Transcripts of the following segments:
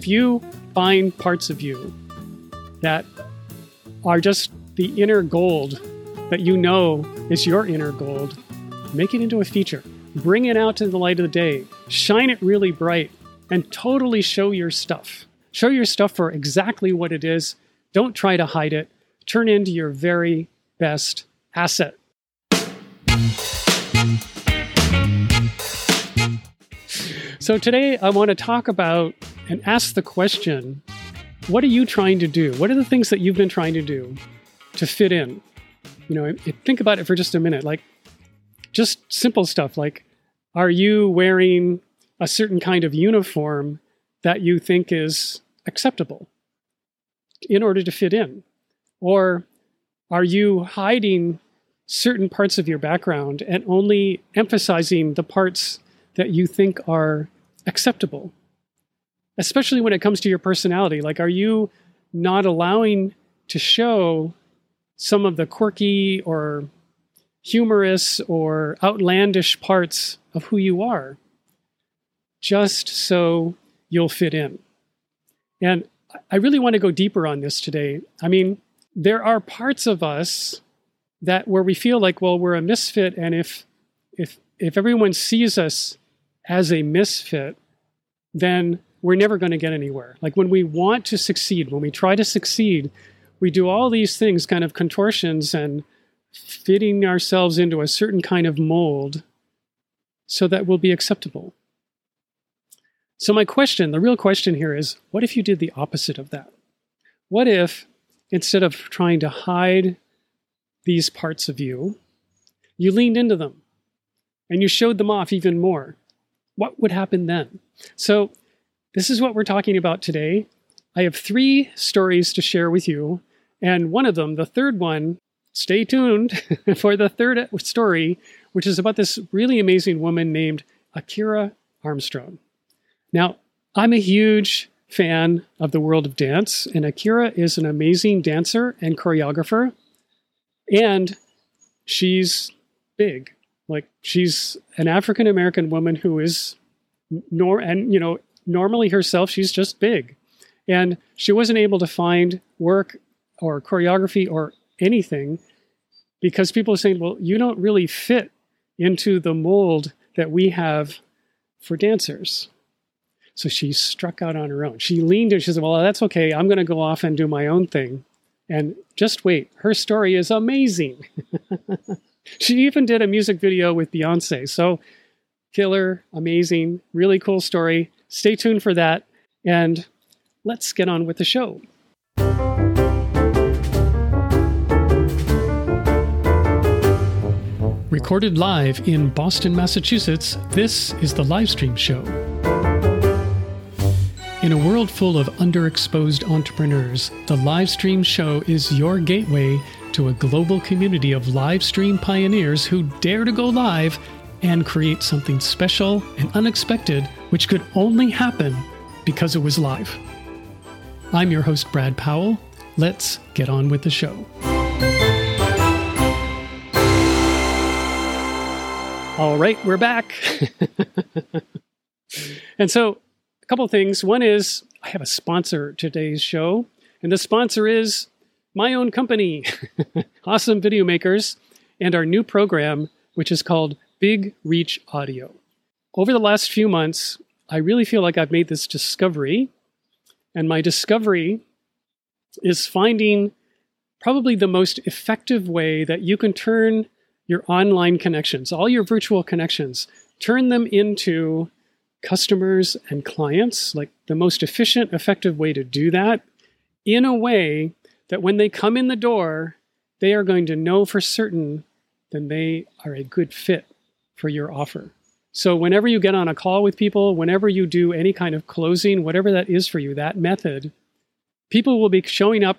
if you find parts of you that are just the inner gold that you know is your inner gold, make it into a feature. Bring it out to the light of the day. Shine it really bright and totally show your stuff. Show your stuff for exactly what it is. Don't try to hide it. Turn into your very best asset. So, today I want to talk about and ask the question what are you trying to do? What are the things that you've been trying to do to fit in? You know, think about it for just a minute. Like, just simple stuff like, are you wearing a certain kind of uniform that you think is acceptable in order to fit in? Or are you hiding certain parts of your background and only emphasizing the parts that you think are acceptable? Especially when it comes to your personality. Like, are you not allowing to show some of the quirky or humorous or outlandish parts of who you are just so you'll fit in. And I really want to go deeper on this today. I mean, there are parts of us that where we feel like, well, we're a misfit, and if if if everyone sees us as a misfit, then we're never going to get anywhere. Like when we want to succeed, when we try to succeed, we do all these things, kind of contortions and fitting ourselves into a certain kind of mold so that we'll be acceptable. So, my question, the real question here is what if you did the opposite of that? What if instead of trying to hide these parts of you, you leaned into them and you showed them off even more? What would happen then? So, this is what we're talking about today. I have three stories to share with you. And one of them, the third one, stay tuned for the third story, which is about this really amazing woman named Akira Armstrong. Now, I'm a huge fan of the world of dance, and Akira is an amazing dancer and choreographer, and she's big. Like she's an African American woman who is nor and you know normally herself she's just big, and she wasn't able to find work or choreography or anything because people are saying, well, you don't really fit into the mold that we have for dancers. So she struck out on her own. She leaned and she said, well, that's okay. I'm going to go off and do my own thing. And just wait, her story is amazing. she even did a music video with Beyonce. So killer, amazing, really cool story. Stay tuned for that. And let's get on with the show. Recorded live in Boston, Massachusetts, this is the Livestream Show. In a world full of underexposed entrepreneurs, the Livestream Show is your gateway to a global community of livestream pioneers who dare to go live and create something special and unexpected, which could only happen because it was live. I'm your host, Brad Powell. Let's get on with the show. All right, we're back. and so, a couple things. One is I have a sponsor today's show, and the sponsor is my own company, Awesome Video Makers, and our new program, which is called Big Reach Audio. Over the last few months, I really feel like I've made this discovery, and my discovery is finding probably the most effective way that you can turn your online connections, all your virtual connections, turn them into customers and clients. Like the most efficient, effective way to do that in a way that when they come in the door, they are going to know for certain that they are a good fit for your offer. So, whenever you get on a call with people, whenever you do any kind of closing, whatever that is for you, that method, people will be showing up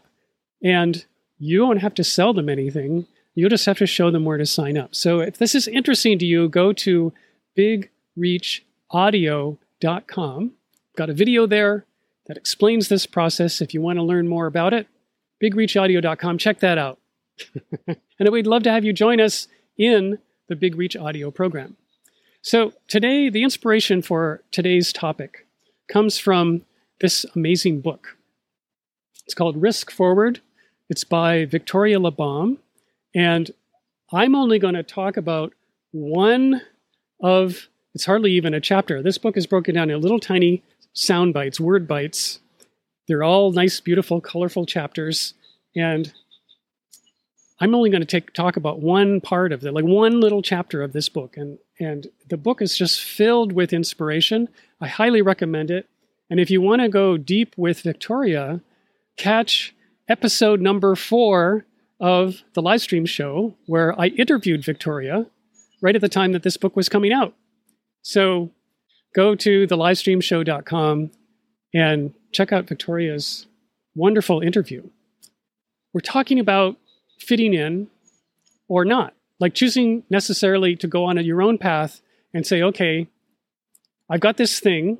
and you don't have to sell them anything. You'll just have to show them where to sign up. So if this is interesting to you, go to bigreachaudio.com. Got a video there that explains this process. If you want to learn more about it, bigreachaudio.com. Check that out. and we'd love to have you join us in the Big Reach Audio program. So today, the inspiration for today's topic comes from this amazing book. It's called Risk Forward. It's by Victoria Labalme. And I'm only going to talk about one of, it's hardly even a chapter. This book is broken down in little tiny sound bites, word bites. They're all nice, beautiful, colorful chapters. And I'm only going to take talk about one part of it, like one little chapter of this book. And and the book is just filled with inspiration. I highly recommend it. And if you want to go deep with Victoria, catch episode number four of the live stream show where I interviewed Victoria right at the time that this book was coming out. So go to thelivestreamshow.com and check out Victoria's wonderful interview. We're talking about fitting in or not like choosing necessarily to go on a, your own path and say, okay, I've got this thing.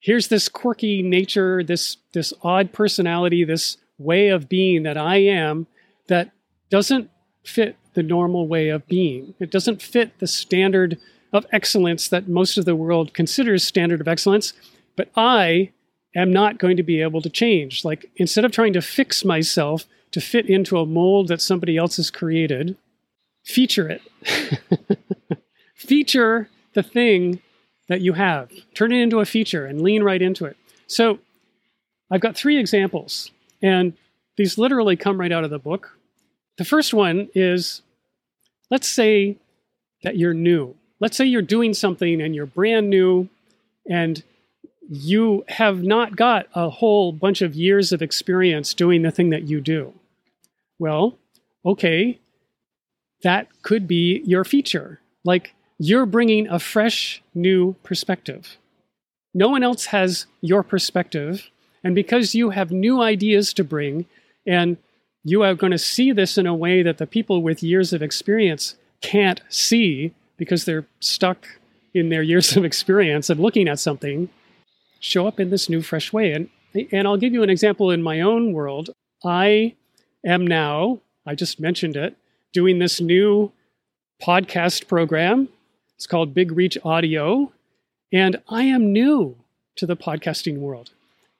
Here's this quirky nature, this this odd personality, this way of being that I am that doesn't fit the normal way of being. It doesn't fit the standard of excellence that most of the world considers standard of excellence, but I am not going to be able to change. Like instead of trying to fix myself to fit into a mold that somebody else has created, feature it. feature the thing that you have. Turn it into a feature and lean right into it. So I've got three examples, and these literally come right out of the book. The first one is let's say that you're new. Let's say you're doing something and you're brand new and you have not got a whole bunch of years of experience doing the thing that you do. Well, okay, that could be your feature. Like you're bringing a fresh, new perspective. No one else has your perspective. And because you have new ideas to bring, and you are going to see this in a way that the people with years of experience can't see because they're stuck in their years of experience of looking at something, show up in this new, fresh way. And, and I'll give you an example in my own world. I am now, I just mentioned it, doing this new podcast program. It's called Big Reach Audio. And I am new to the podcasting world.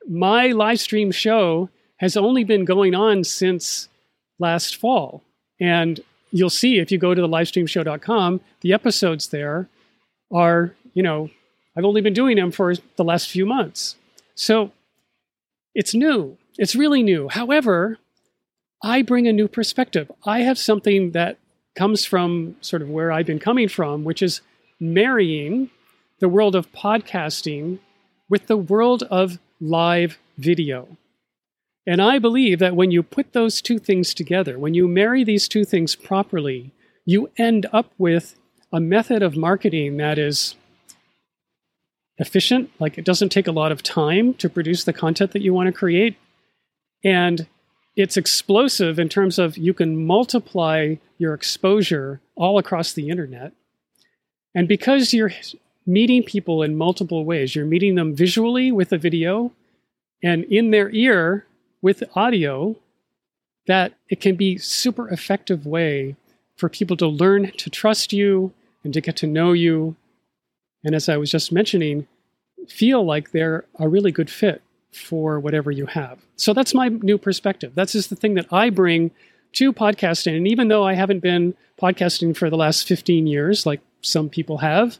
My live stream show has only been going on since last fall. And you'll see if you go to the livestreamshow.com, the episodes there are, you know, I've only been doing them for the last few months. So it's new. It's really new. However, I bring a new perspective. I have something that comes from sort of where I've been coming from, which is marrying the world of podcasting with the world of live video. And I believe that when you put those two things together, when you marry these two things properly, you end up with a method of marketing that is efficient, like it doesn't take a lot of time to produce the content that you want to create, and it's explosive in terms of you can multiply your exposure all across the internet. And because you're meeting people in multiple ways, you're meeting them visually with a video and in their ear with audio, that it can be super effective way for people to learn to trust you and to get to know you. And as I was just mentioning, feel like they're a really good fit for whatever you have. So that's my new perspective. That's just the thing that I bring to podcasting. And even though I haven't been podcasting for the last 15 years, like some people have,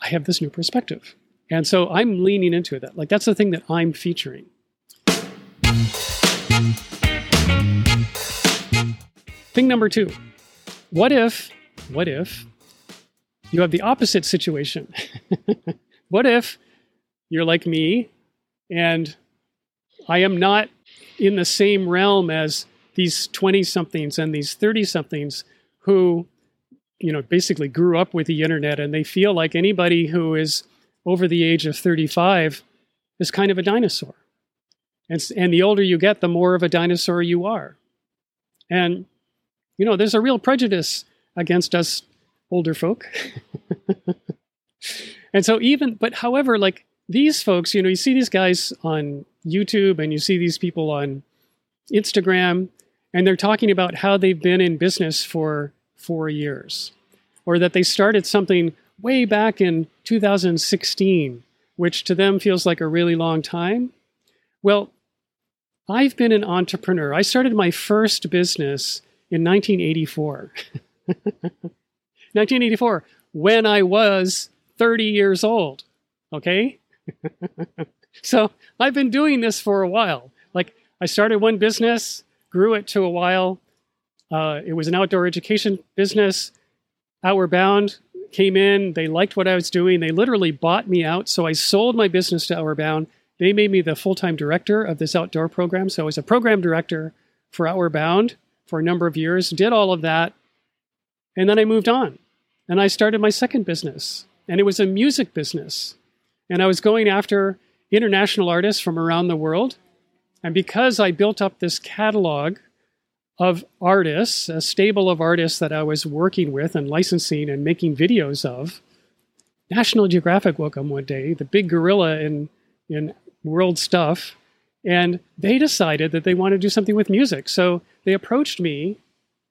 I have this new perspective. And so I'm leaning into that. Like that's the thing that I'm featuring. Thing number two what if, what if you have the opposite situation? what if you're like me and I am not in the same realm as these 20 somethings and these 30 somethings who, you know, basically grew up with the internet and they feel like anybody who is over the age of 35 is kind of a dinosaur. And, and the older you get, the more of a dinosaur you are. And, you know, there's a real prejudice against us older folk. and so, even, but however, like these folks, you know, you see these guys on YouTube and you see these people on Instagram, and they're talking about how they've been in business for four years, or that they started something way back in 2016, which to them feels like a really long time. Well, I've been an entrepreneur. I started my first business in 1984. 1984, when I was 30 years old. Okay? so I've been doing this for a while. Like, I started one business, grew it to a while. Uh, it was an outdoor education business. Outward Bound came in. They liked what I was doing. They literally bought me out. So I sold my business to Outward Bound. They made me the full time director of this outdoor program. So I was a program director for Outward Bound for a number of years, did all of that. And then I moved on and I started my second business. And it was a music business. And I was going after international artists from around the world. And because I built up this catalog of artists, a stable of artists that I was working with and licensing and making videos of, National Geographic woke up one day, the big gorilla in, in world stuff, and they decided that they wanted to do something with music. So they approached me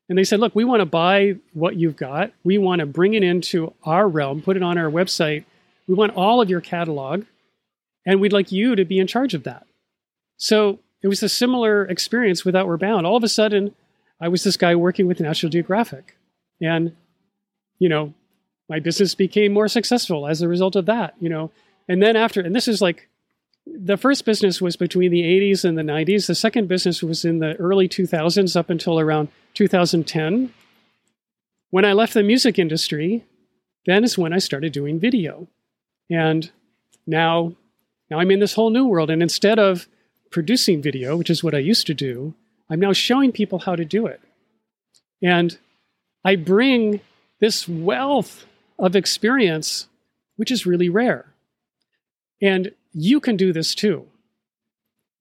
and they said, Look, we want to buy what you've got. We want to bring it into our realm, put it on our website. We want all of your catalog, and we'd like you to be in charge of that. So it was a similar experience with Outward Bound. All of a sudden, I was this guy working with National Geographic. And, you know, my business became more successful as a result of that, you know. And then after, and this is like the first business was between the 80s and the 90s. The second business was in the early 2000s up until around 2010. When I left the music industry, then is when I started doing video. And now, now I'm in this whole new world. And instead of producing video, which is what I used to do, I'm now showing people how to do it. And I bring this wealth of experience, which is really rare. And you can do this too.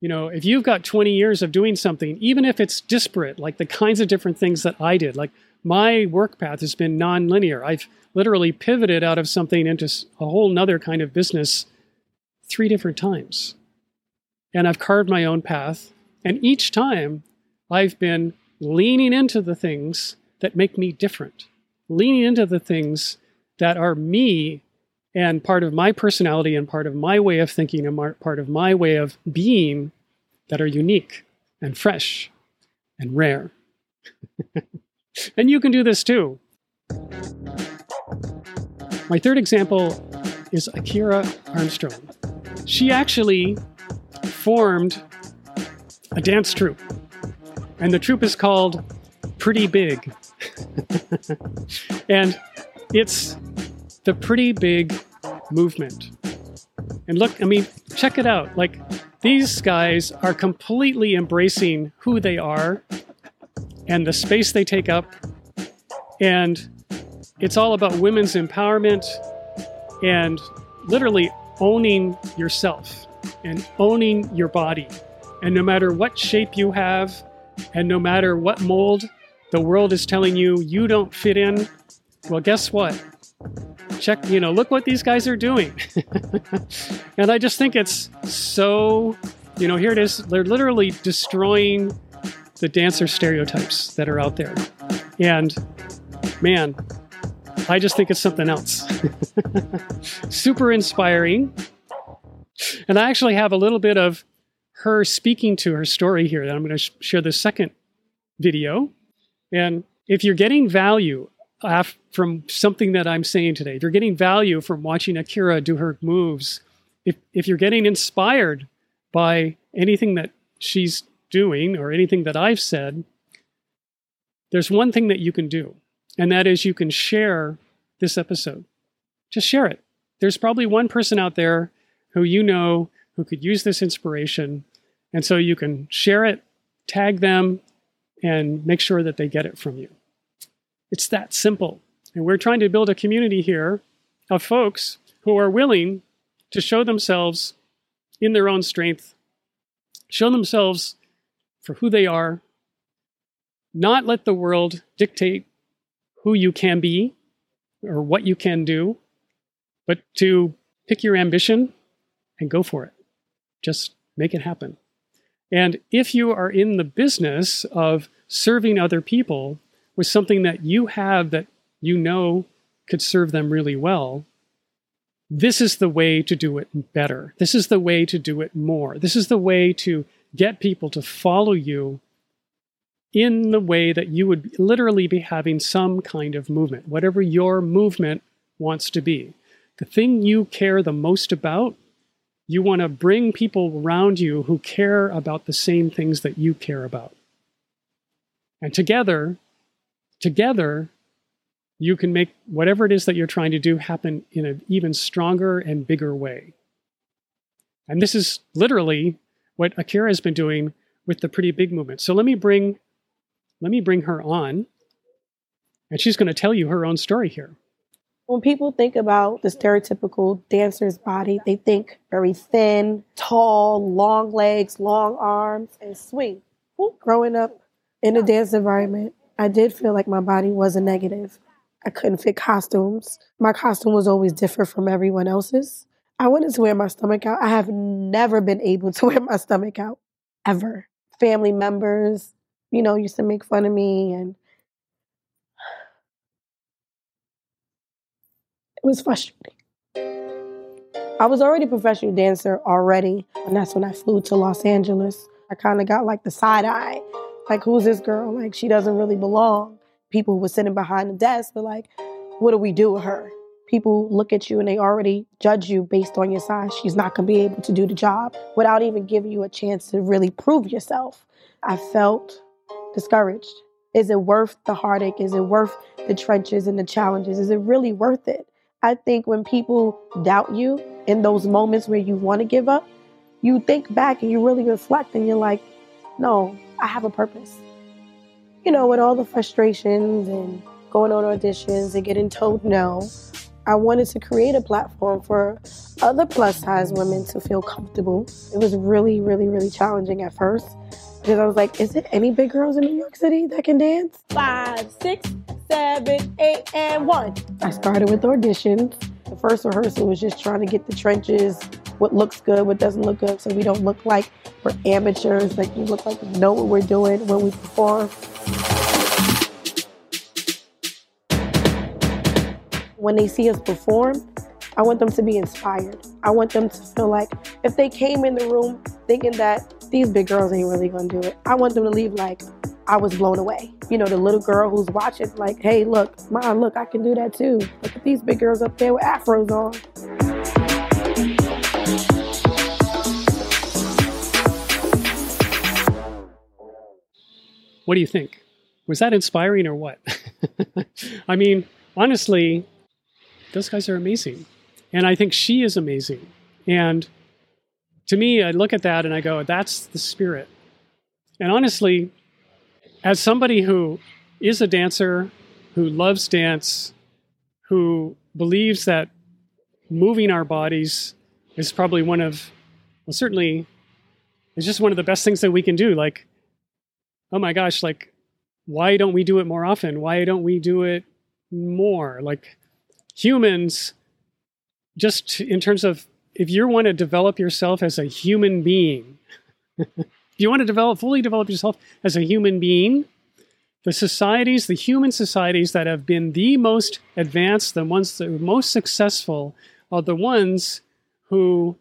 You know, if you've got 20 years of doing something, even if it's disparate, like the kinds of different things that I did, like my work path has been non-linear. I've literally pivoted out of something into a whole nother kind of business three different times. And I've carved my own path. And each time I've been leaning into the things that make me different, leaning into the things that are me and part of my personality and part of my way of thinking and part of my way of being that are unique and fresh and rare. and you can do this too. My third example is Akira Armstrong. She actually formed a dance troupe, and the troupe is called Pretty Big. and it's the pretty big movement. And look, I mean, check it out. Like, these guys are completely embracing who they are and the space they take up. And it's all about women's empowerment and literally owning yourself and owning your body. And no matter what shape you have, and no matter what mold the world is telling you you don't fit in, well, guess what? Check, you know, look what these guys are doing. and I just think it's so, you know, here it is. They're literally destroying the dancer stereotypes that are out there. And man, I just think it's something else. Super inspiring. And I actually have a little bit of her speaking to her story here that I'm going to sh- share the second video. And if you're getting value Uh, from something that I'm saying today, if you're getting value from watching Akira do her moves, if, if you're getting inspired by anything that she's doing or anything that I've said, there's one thing that you can do, and that is you can share this episode. Just share it. There's probably one person out there who you know who could use this inspiration. And so you can share it, tag them, and make sure that they get it from you. It's that simple. And we're trying to build a community here of folks who are willing to show themselves in their own strength, show themselves for who they are, not let the world dictate who you can be or what you can do, but to pick your ambition and go for it. Just make it happen. And if you are in the business of serving other people, with something that you have that you know could serve them really well, this is the way to do it better. This is the way to do it more. This is the way to get people to follow you in the way that you would literally be having some kind of movement, whatever your movement wants to be. The thing you care the most about, you want to bring people around you who care about the same things that you care about. And together, together, you can make whatever it is that you're trying to do happen in an even stronger and bigger way. And this is literally what Akira has been doing with the pretty big movement. So let me bring let me bring her on, and she's going to tell you her own story here. When people think about the stereotypical dancer's body, they think very thin, tall, long legs, long arms, and swing. Growing up in a dance environment, I did feel like my body was a negative. I couldn't fit costumes. My costume was always different from everyone else's. I wanted to wear my stomach out. I have never been able to wear my stomach out, ever. Family members, you know, used to make fun of me and it was frustrating. I was already a professional dancer already, and that's when I flew to Los Angeles. I kind of got like the side eye, like who's this girl? Like she doesn't really belong. People were sitting behind the desk were like, what do we do with her? People look at you and they already judge you based on your size. She's not going to be able to do the job without even giving you a chance to really prove yourself. I felt discouraged? Is it worth the heartache? Is it worth the trenches and the challenges? Is it really worth it? I think when people doubt you in those moments where you want to give up, you think back and you really reflect and you're like, no, I have a purpose. You know, with all the frustrations and going on auditions and getting told no, I wanted to create a platform for other plus size women to feel comfortable. It was really, really, really challenging at first because I was like, is it any big girls in New York City that can dance? Five, six, seven, eight, and one. I started with auditions. The first rehearsal was just trying to get the trenches, what looks good, what doesn't look good, so we don't look like we're amateurs, like you look like we know what we're doing when we perform. When they see us perform, I want them to be inspired. I want them to feel like if they came in the room thinking that these big girls ain't really gonna do it, I want them to leave like I was blown away. You know, the little girl who's watching, like, hey, look, mom, look, I can do that too. Look at these big girls up there with afros on. What do you think? Was that inspiring or what? I mean, honestly, those guys are amazing. And I think she is amazing. And to me, I look at that and I go, that's the spirit. And honestly, as somebody who is a dancer, who loves dance, who believes that moving our bodies is probably one of, well, certainly, it's just one of the best things that we can do. Like, oh my gosh, like, why don't we do it more often? Why don't we do it more? Like, humans just in terms of if you want to develop yourself as a human being, if you want to develop fully develop yourself as a human being, the societies, the human societies that have been the most advanced, the ones that are most successful, are the ones who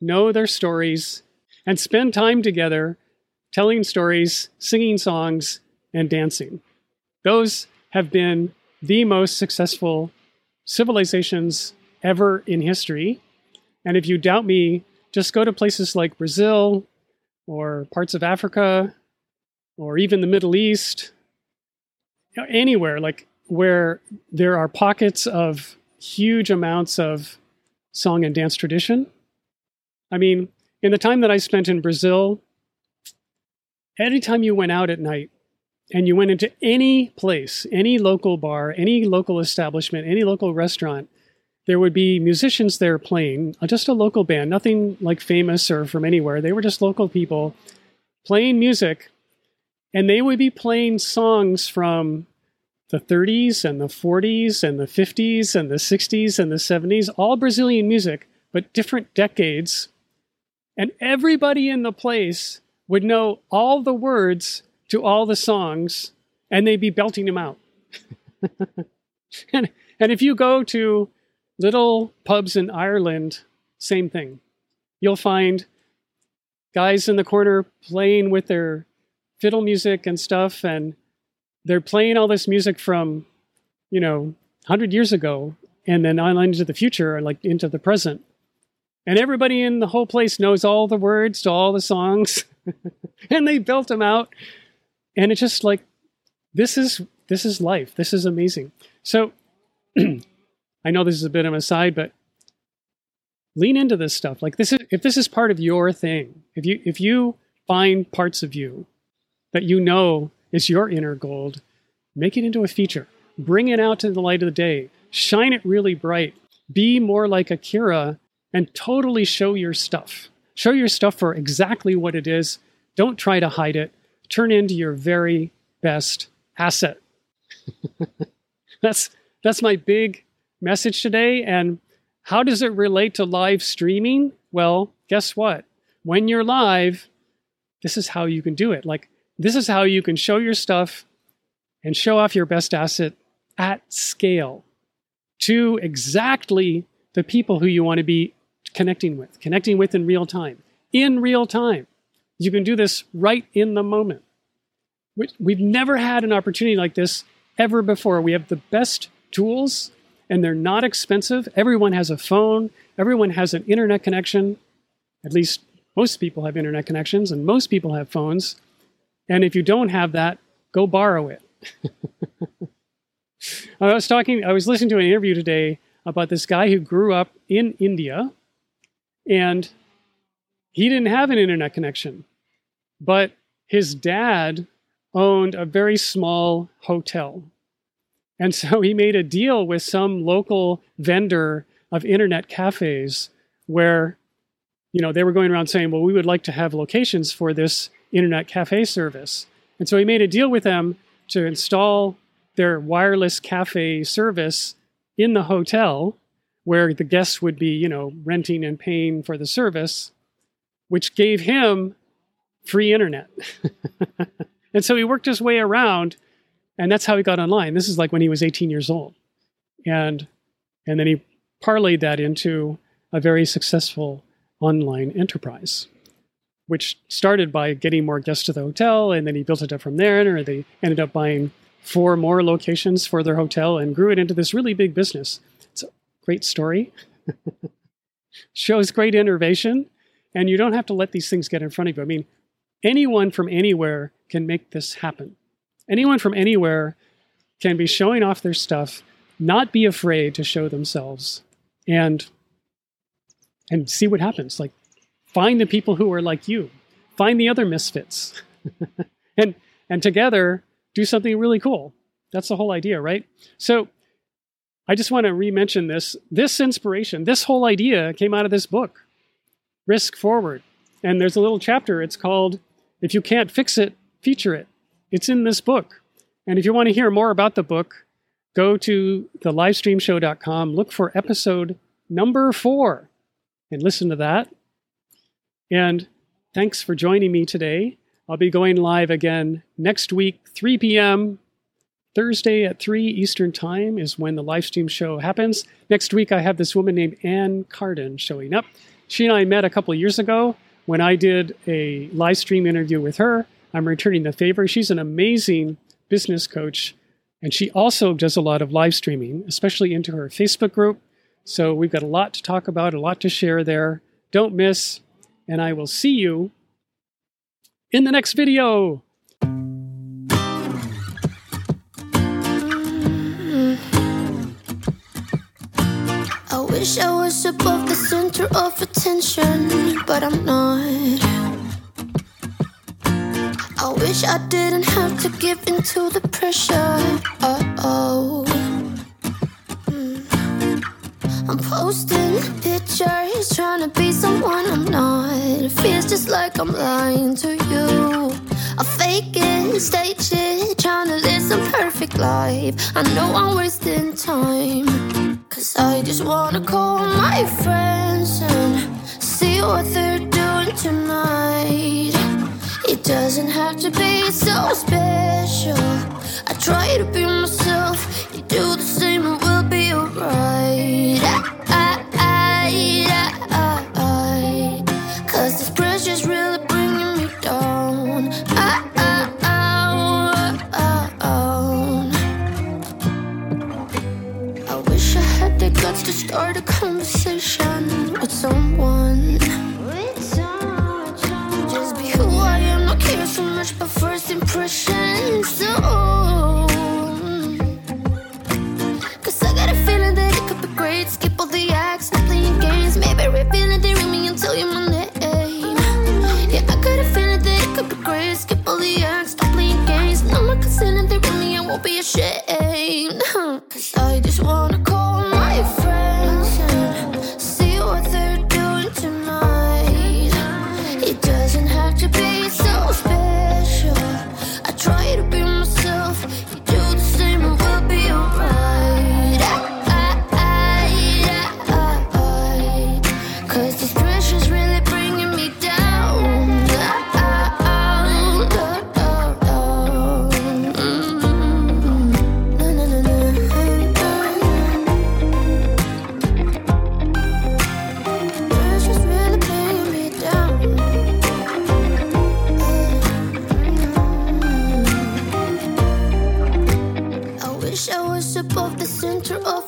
know their stories and spend time together telling stories, singing songs, and dancing. Those have been the most successful civilizations ever in history. And if you doubt me, just go to places like Brazil or parts of Africa or even the Middle East, anywhere like where there are pockets of huge amounts of song and dance tradition. I mean, in the time that I spent in Brazil, anytime you went out at night and you went into any place, any local bar, any local establishment, any local restaurant, there would be musicians there playing, uh, just a local band, nothing like famous or from anywhere. They were just local people playing music, and they would be playing songs from the 30s and the 40s and the 50s and the 60s and the 70s, all Brazilian music, but different decades. And everybody in the place would know all the words to all the songs, and they'd be belting them out. and, and if you go to little pubs in Ireland, same thing. You'll find guys in the corner playing with their fiddle music and stuff, and they're playing all this music from, you know, 100 years ago, and then on into the future, like into the present. And everybody in the whole place knows all the words to all the songs, and they built them out. And it's just like, this is this is life. This is amazing. So, I know this is a bit of a side, but lean into this stuff. Like this is if this is part of your thing, if you if you find parts of you that you know is your inner gold, make it into a feature. Bring it out to the light of the day. Shine it really bright. Be more like Akira and totally show your stuff. Show your stuff for exactly what it is. Don't try to hide it. Turn into your very best asset. that's that's my big message today and how does it relate to live streaming? Well, guess what? When you're live, this is how you can do it. Like, this is how you can show your stuff and show off your best asset at scale to exactly the people who you want to be connecting with, connecting with in real time. In real time. You can do this right in the moment. We've never had an opportunity like this ever before. We have the best tools and they're not expensive. Everyone has a phone, everyone has an internet connection. At least most people have internet connections, and most people have phones. And if you don't have that, go borrow it. I was talking, I was listening to an interview today about this guy who grew up in India and he didn't have an internet connection, but his dad owned a very small hotel and so he made a deal with some local vendor of internet cafes where, you know, they were going around saying, well, we would like to have locations for this internet cafe service. And so he made a deal with them to install their wireless cafe service in the hotel where the guests would be, you know, renting and paying for the service, which gave him free internet. and so he worked his way around and that's how he got online. This is like when he was 18 years old, and and then he parlayed that into a very successful online enterprise, which started by getting more guests to the hotel, and then he built it up from there. And they ended up buying four more locations for their hotel and grew it into this really big business. Great story. Shows great innovation, and you don't have to let these things get in front of you. I mean, anyone from anywhere can make this happen. Anyone from anywhere can be showing off their stuff, not be afraid to show themselves, and and see what happens. Like find the people who are like you, find the other misfits, and and together do something really cool. That's the whole idea, right? So I just want to re-mention this. This inspiration, this whole idea came out of this book, Risk Forward. And there's a little chapter. It's called "If You Can't Fix It, Feature It." It's in this book. And if you want to hear more about the book, go to the livestreamshow.com, look for episode number four, and listen to that. And thanks for joining me today. I'll be going live again next week, 3 p.m. Thursday at 3 Eastern Time is when the live stream show happens. Next week, I have this woman named Ann Carden showing up. She and I met a couple years ago when I did a live stream interview with her. I'm returning the favor. She's an amazing business coach, and she also does a lot of live streaming, especially into her Facebook group. So we've got a lot to talk about, a lot to share there. Don't miss, and I will see you in the next video. Wish I was above the center of attention, but I'm not. I wish I didn't have to give in to the pressure. Oh. Mm. I'm posting pictures, trying to be someone I'm not. It feels just like I'm lying to you. I fake it, stage it, trying to live some perfect life. I know I'm wasting time. Cause I just wanna call my friends and see what they're doing tonight. It doesn't have to be so special. I try to be myself. You do the same, and we'll be alright.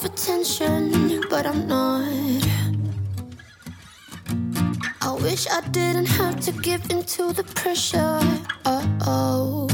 attention, but I'm not. I wish I didn't have to give in to the pressure. Oh.